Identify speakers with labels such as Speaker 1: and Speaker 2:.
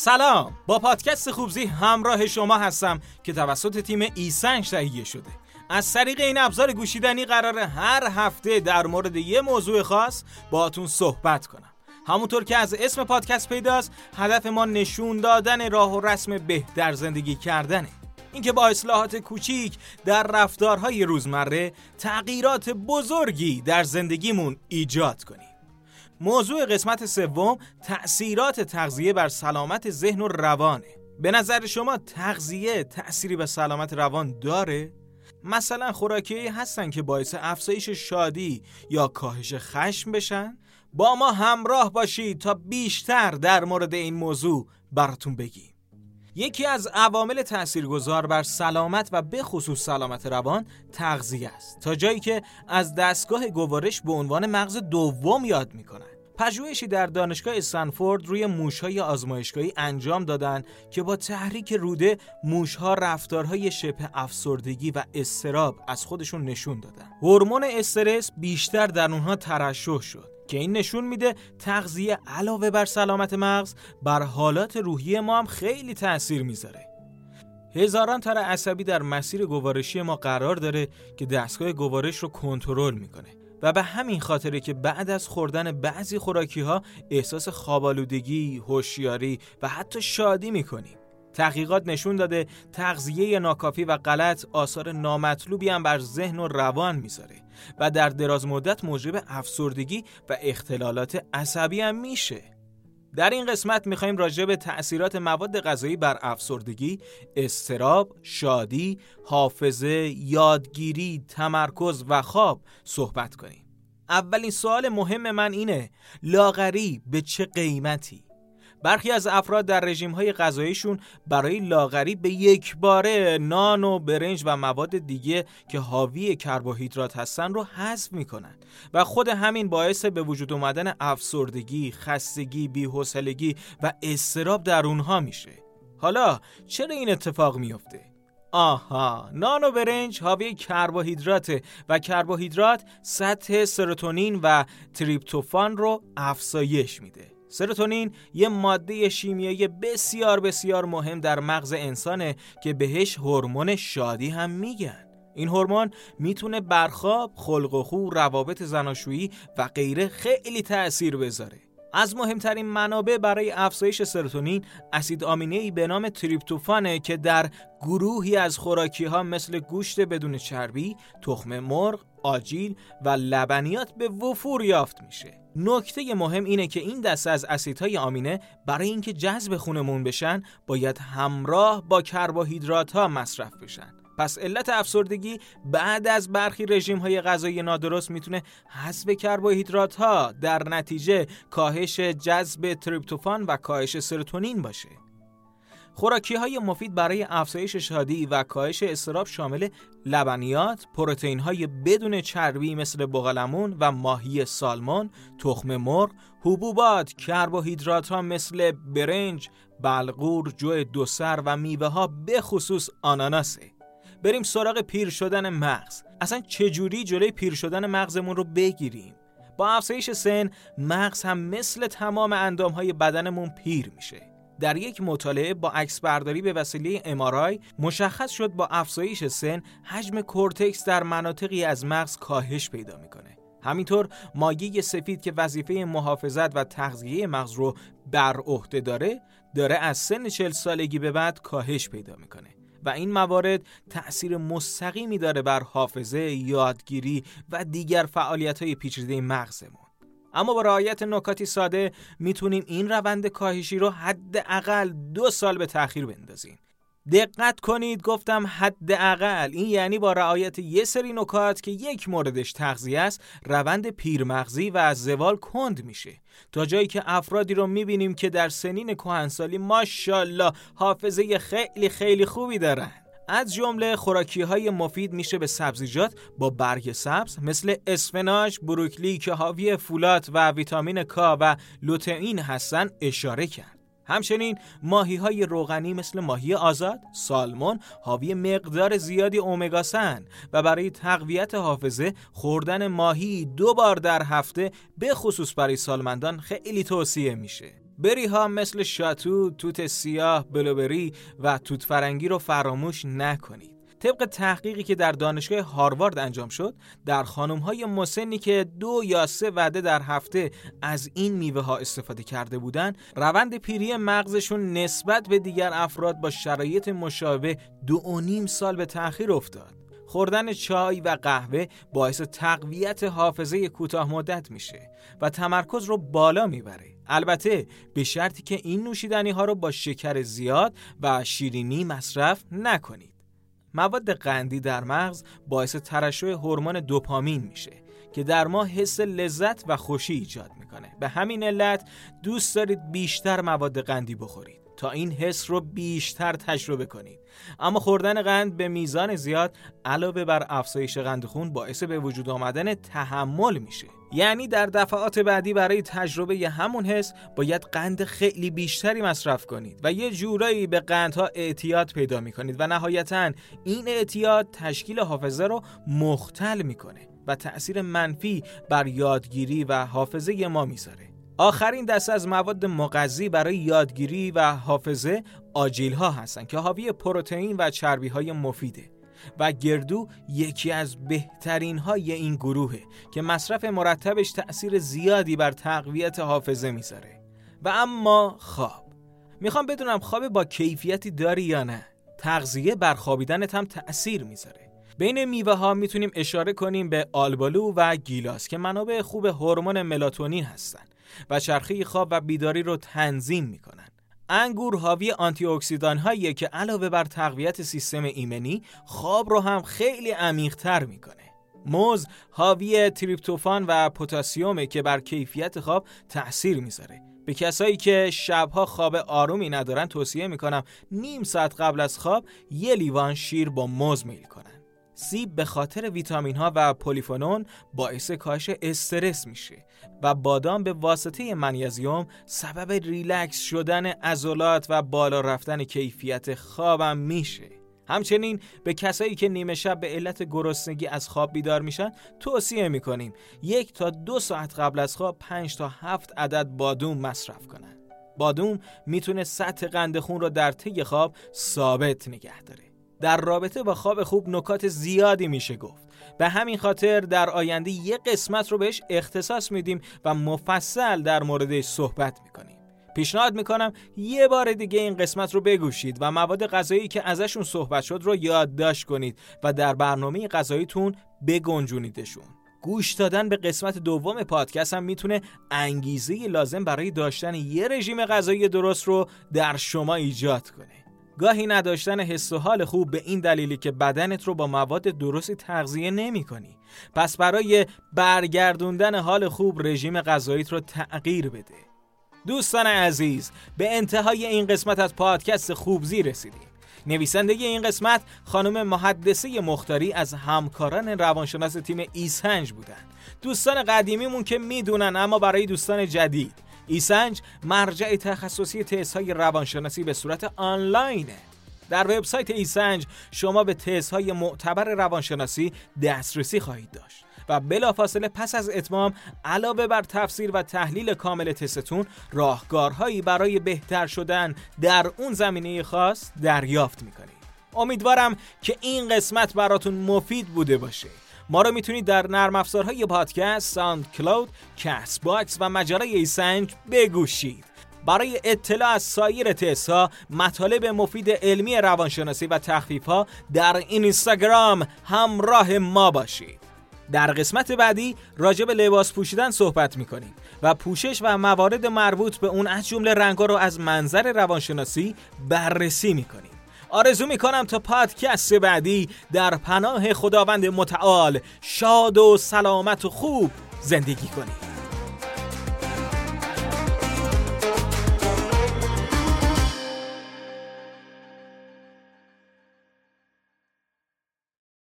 Speaker 1: سلام. با پادکست خوبزی همراه شما هستم که توسط تیم ایسنج تهیه شده. از طریق این ابزار گوشیدنی قرار هر هفته در مورد یه موضوع خاص باتون صحبت کنم. همونطور که از اسم پادکست پیداست هدف ما نشون دادن راه و رسم بهتر زندگی کردنه. اینکه با اصلاحات کوچیک در رفتارهای روزمره تغییرات بزرگی در زندگیمون ایجاد کنیم. موضوع قسمت سوم تأثیرات تغذیه بر سلامت ذهن و روانه به نظر شما تغذیه تأثیری به سلامت روان داره؟ مثلا خوراکی هستن که باعث افزایش شادی یا کاهش خشم بشن؟ با ما همراه باشید تا بیشتر در مورد این موضوع براتون بگیم یکی از عوامل تاثیرگذار بر سلامت و به خصوص سلامت روان تغذیه است تا جایی که از دستگاه گوارش به عنوان مغز دوم یاد می‌کنن پژوهشی در دانشگاه استنفورد روی موشهای آزمایشگاهی انجام دادند که با تحریک روده موشها رفتارهای شبه افسردگی و استراب از خودشون نشون دادن. هورمون استرس بیشتر در اونها ترشح شد که این نشون میده تغذیه علاوه بر سلامت مغز بر حالات روحی ما هم خیلی تاثیر می‌ذاره. هزاران تر عصبی در مسیر گوارشی ما قرار داره که دستگاه گوارش رو کنترل می‌کنه و به همین خاطره که بعد از خوردن بعضی خوراکی ها احساس خوابالودگی، هوشیاری و حتی شادی می‌کنیم. تحقیقات نشون داده تغذیه ناکافی و غلط آثار نامطلوبی هم بر ذهن و روان می‌ذاره و در دراز مدت موجب افسردگی و اختلالات عصبی هم میشه. در این قسمت می‌خوایم راجع به تأثیرات مواد غذایی بر افسردگی، استراب، شادی، حافظه، یادگیری، تمرکز و خواب صحبت کنیم. اولین سوال مهم من اینه لاغری به چه قیمتی؟ برخی از افراد در رژیم های غذاییشون برای لاغری به یک باره نان و برنج و مواد دیگه که حاوی کربوهیدرات هستن رو حذف می‌کنن و خود همین باعث به وجود اومدن افسردگی، خستگی، بی‌حوصلگی و استراب در اونها میشه. حالا چرا این اتفاق میفته؟ آها نان و برنج حاوی کربوهیدرات و کربوهیدرات سطح سروتونین و تریپتوفان رو افزایش میده سروتونین یه ماده شیمیایی بسیار بسیار مهم در مغز انسانه که بهش هورمون شادی هم میگن این هورمون می‌تونه برخواب، خلق و خو، روابط زناشویی و غیره خیلی تأثیر بذاره از مهمترین منابع برای افزایش سروتونین اسید آمینه ای به نام تریپتوفانه که در گروهی از خوراکی ها مثل گوشت بدون چربی، تخم مرغ، آجیل و لبنیات به وفور یافت میشه. نکته مهم اینه که این دسته از اسیدهای آمینه برای اینکه جذب خونمون بشن باید همراه با کربوهیدرات ها مصرف بشن. پس علت افسردگی بعد از برخی رژیم های غذایی نادرست می‌تونه حذف کربوهیدرات ها در نتیجه کاهش جذب تریپتوفان و کاهش سروتونین باشه. خوراکی های مفید برای افزایش شادی و کاهش استراب شامل لبنیات، پروتئین های بدون چربی مثل بغلمون و ماهی سالمون، تخم مرغ، حبوبات، کربوهیدرات ها مثل برنج، بلغور، جو دوسر و میوه ها به خصوص آناناسه. بریم سراغ پیر شدن مغز. اصلا چجوری جلوی پیر شدن مغزمون رو بگیریم؟ با افزایش سن مغز هم مثل تمام اندام های بدنمون پیر میشه. در یک مطالعه با عکس برداری به وسیله MRI مشخص شد با افزایش سن حجم کورتکس در مناطقی از مغز کاهش پیدا می‌کنه. همینطور ماده سفید که وظیفه محافظت و تغذیه مغز رو بر عهده داره داره از سن 40 سالگی به بعد کاهش پیدا می‌کنه و این موارد تأثیر مستقیمی داره بر حافظه، یادگیری و دیگر فعالیت های پیچیده مغزمون. اما با رعایت نکاتی ساده می‌تونیم این روند کاهشی رو حداقل دو سال به تاخیر بندازیم. دقت کنید گفتم حداقل. این یعنی با رعایت یه سری نکات که یک موردش تغذیه است روند پیرمغزی و از زوال کند میشه. تا جایی که افرادی رو می‌بینیم که در سنین کهنسالی ماشاءالله حافظه خیلی خیلی خوبی دارن. از جمله خوراکی های مفید میشه به سبزیجات با برگ سبز مثل اسفناج، بروکلی که حاوی فولات و ویتامین کا و لوتئین هستن اشاره کرد. همچنین ماهی های روغنی مثل ماهی آزاد، سالمون حاوی مقدار زیادی اومگا سن و برای تقویت حافظه خوردن ماهی دو بار در هفته به خصوص برای سالمندان خیلی توصیه میشه. بری ها مثل شاتو، توت سیاه، بلوبری و توت فرنگی رو فراموش نکنید. طبق تحقیقی که در دانشگاه هاروارد انجام شد در خانم های مسنی که دو یا سه وعده در هفته از این میوه ها استفاده کرده بودند روند پیری مغزشون نسبت به دیگر افراد با شرایط مشابه دو و نیم سال به تأخیر افتاد خوردن چای و قهوه باعث تقویت حافظه کوتاه مدت میشه و تمرکز رو بالا می‌بره. البته به شرطی که این نوشیدنی ها رو با شکر زیاد و شیرینی مصرف نکنید. مواد قندی در مغز باعث ترشح هورمون دوپامین میشه که در ما حس لذت و خوشی ایجاد می‌کنه. به همین علت دوست دارید بیشتر مواد قندی بخورید. تا این حس رو بیشتر تجربه کنید. اما خوردن قند به میزان زیاد علاوه بر افزایش قند خون باعث به وجود آمدن تحمل میشه. یعنی در دفعات بعدی برای تجربه ی همون حس باید قند خیلی بیشتری مصرف کنید و یه جورایی به قندها اعتیاد پیدا می‌کنید و نهایتا این اعتیاد تشکیل حافظه رو مختل می‌کنه و تأثیر منفی بر یادگیری و حافظه ما می‌ذاره. آخرین دسته از مواد مغذی برای یادگیری و حافظه آجیل ها هستن که حاوی پروتئین و چربی های مفیده و گردو یکی از بهترین های این گروهه که مصرف مرتبش تأثیر زیادی بر تقویت حافظه می‌ذاره. و اما خواب. می‌خوام بدونم خواب با کیفیتی داری یا نه؟ تغذیه بر خوابیدنت هم تأثیر می‌ذاره. بین میوه ها می‌تونیم اشاره کنیم به آلبالو و گیلاس که منابع خوب هورمون ملاتونین هستن. و چرخه خواب و بیداری رو تنظیم می‌کنن. انگور حاوی آنتی اکسیدان هاییه که علاوه بر تقویت سیستم ایمنی خواب رو هم خیلی عمیق‌تر می‌کنه. موز حاوی تریپتوفان و پتاسیومه که بر کیفیت خواب تأثیر می‌ذاره. به کسایی که شبها خواب آرومی ندارن توصیه می‌کنم نیم ساعت قبل از خواب یه لیوان شیر با موز میل کنن. سیب به خاطر ویتامین ها و پلیفونون باعث کاهش استرس میشه و بادام به واسطه منیزیوم سبب ریلکس شدن عضلات و بالا رفتن کیفیت خوابم میشه. همچنین به کسایی که نیمه شب به علت گرسنگی از خواب بیدار میشن توصیه می‌کنیم یک تا دو ساعت قبل از خواب 5 تا 7 عدد بادوم مصرف کنن. بادوم می‌تونه سطح قند خون رو در طی خواب ثابت نگه داره. در رابطه با خواب خوب نکات زیادی میشه گفت. به همین خاطر در آینده یه قسمت رو بهش اختصاص میدیم و مفصل در موردش صحبت می‌کنیم. پیشنهاد می‌کنم یه بار دیگه این قسمت رو بگوشید و مواد غذایی که ازشون صحبت شد رو یادداشت کنید و در برنامه غذاییتون بگنجونیدشون. گوش دادن به قسمت دوم پادکست هم می‌تونه انگیزه لازم برای داشتن یه رژیم غذایی درست رو در شما ایجاد کنه. گاهی نداشتن حس و حال خوب به این دلیلی که بدنت رو با مواد درستی تغذیه نمی کنی. پس برای برگردوندن حال خوب رژیم غذاییت رو تغییر بده. دوستان عزیز به انتهای این قسمت از پادکست خوبزی رسیدیم. نویسنده این قسمت خانم محدثه مختاری از همکاران روانشناس تیم ایسنج بودن دوستان قدیمیمون که می‌دونن اما برای دوستان جدید ایسنج مرجع تخصصی تست های روانشناسی به صورت آنلاینه. در وبسایت ایسنج شما به تست های معتبر روانشناسی دسترسی خواهید داشت و بلافاصله پس از اتمام علاوه بر تفسیر و تحلیل کامل تستتون راهکارهایی برای بهتر شدن در اون زمینه خاص دریافت می‌کنید. امیدوارم که این قسمت براتون مفید بوده باشه. ما رو می‌تونید در نرم افزارهای پادکست، SoundCloud، Castbox و مجله ایسنج بگوشید. برای اطلاع از سایر تست ها مطالب مفید علمی روانشناسی و تخفیف ها در اینستاگرام همراه ما باشید در قسمت بعدی راجع به لباس پوشیدن صحبت می‌کنیم و پوشش و موارد مربوط به اون از جمله رنگا رو از منظر روانشناسی بررسی می‌کنیم آرزو می‌کنم تا پادکست بعدی در پناه خداوند متعال شاد و سلامت و خوب زندگی کنید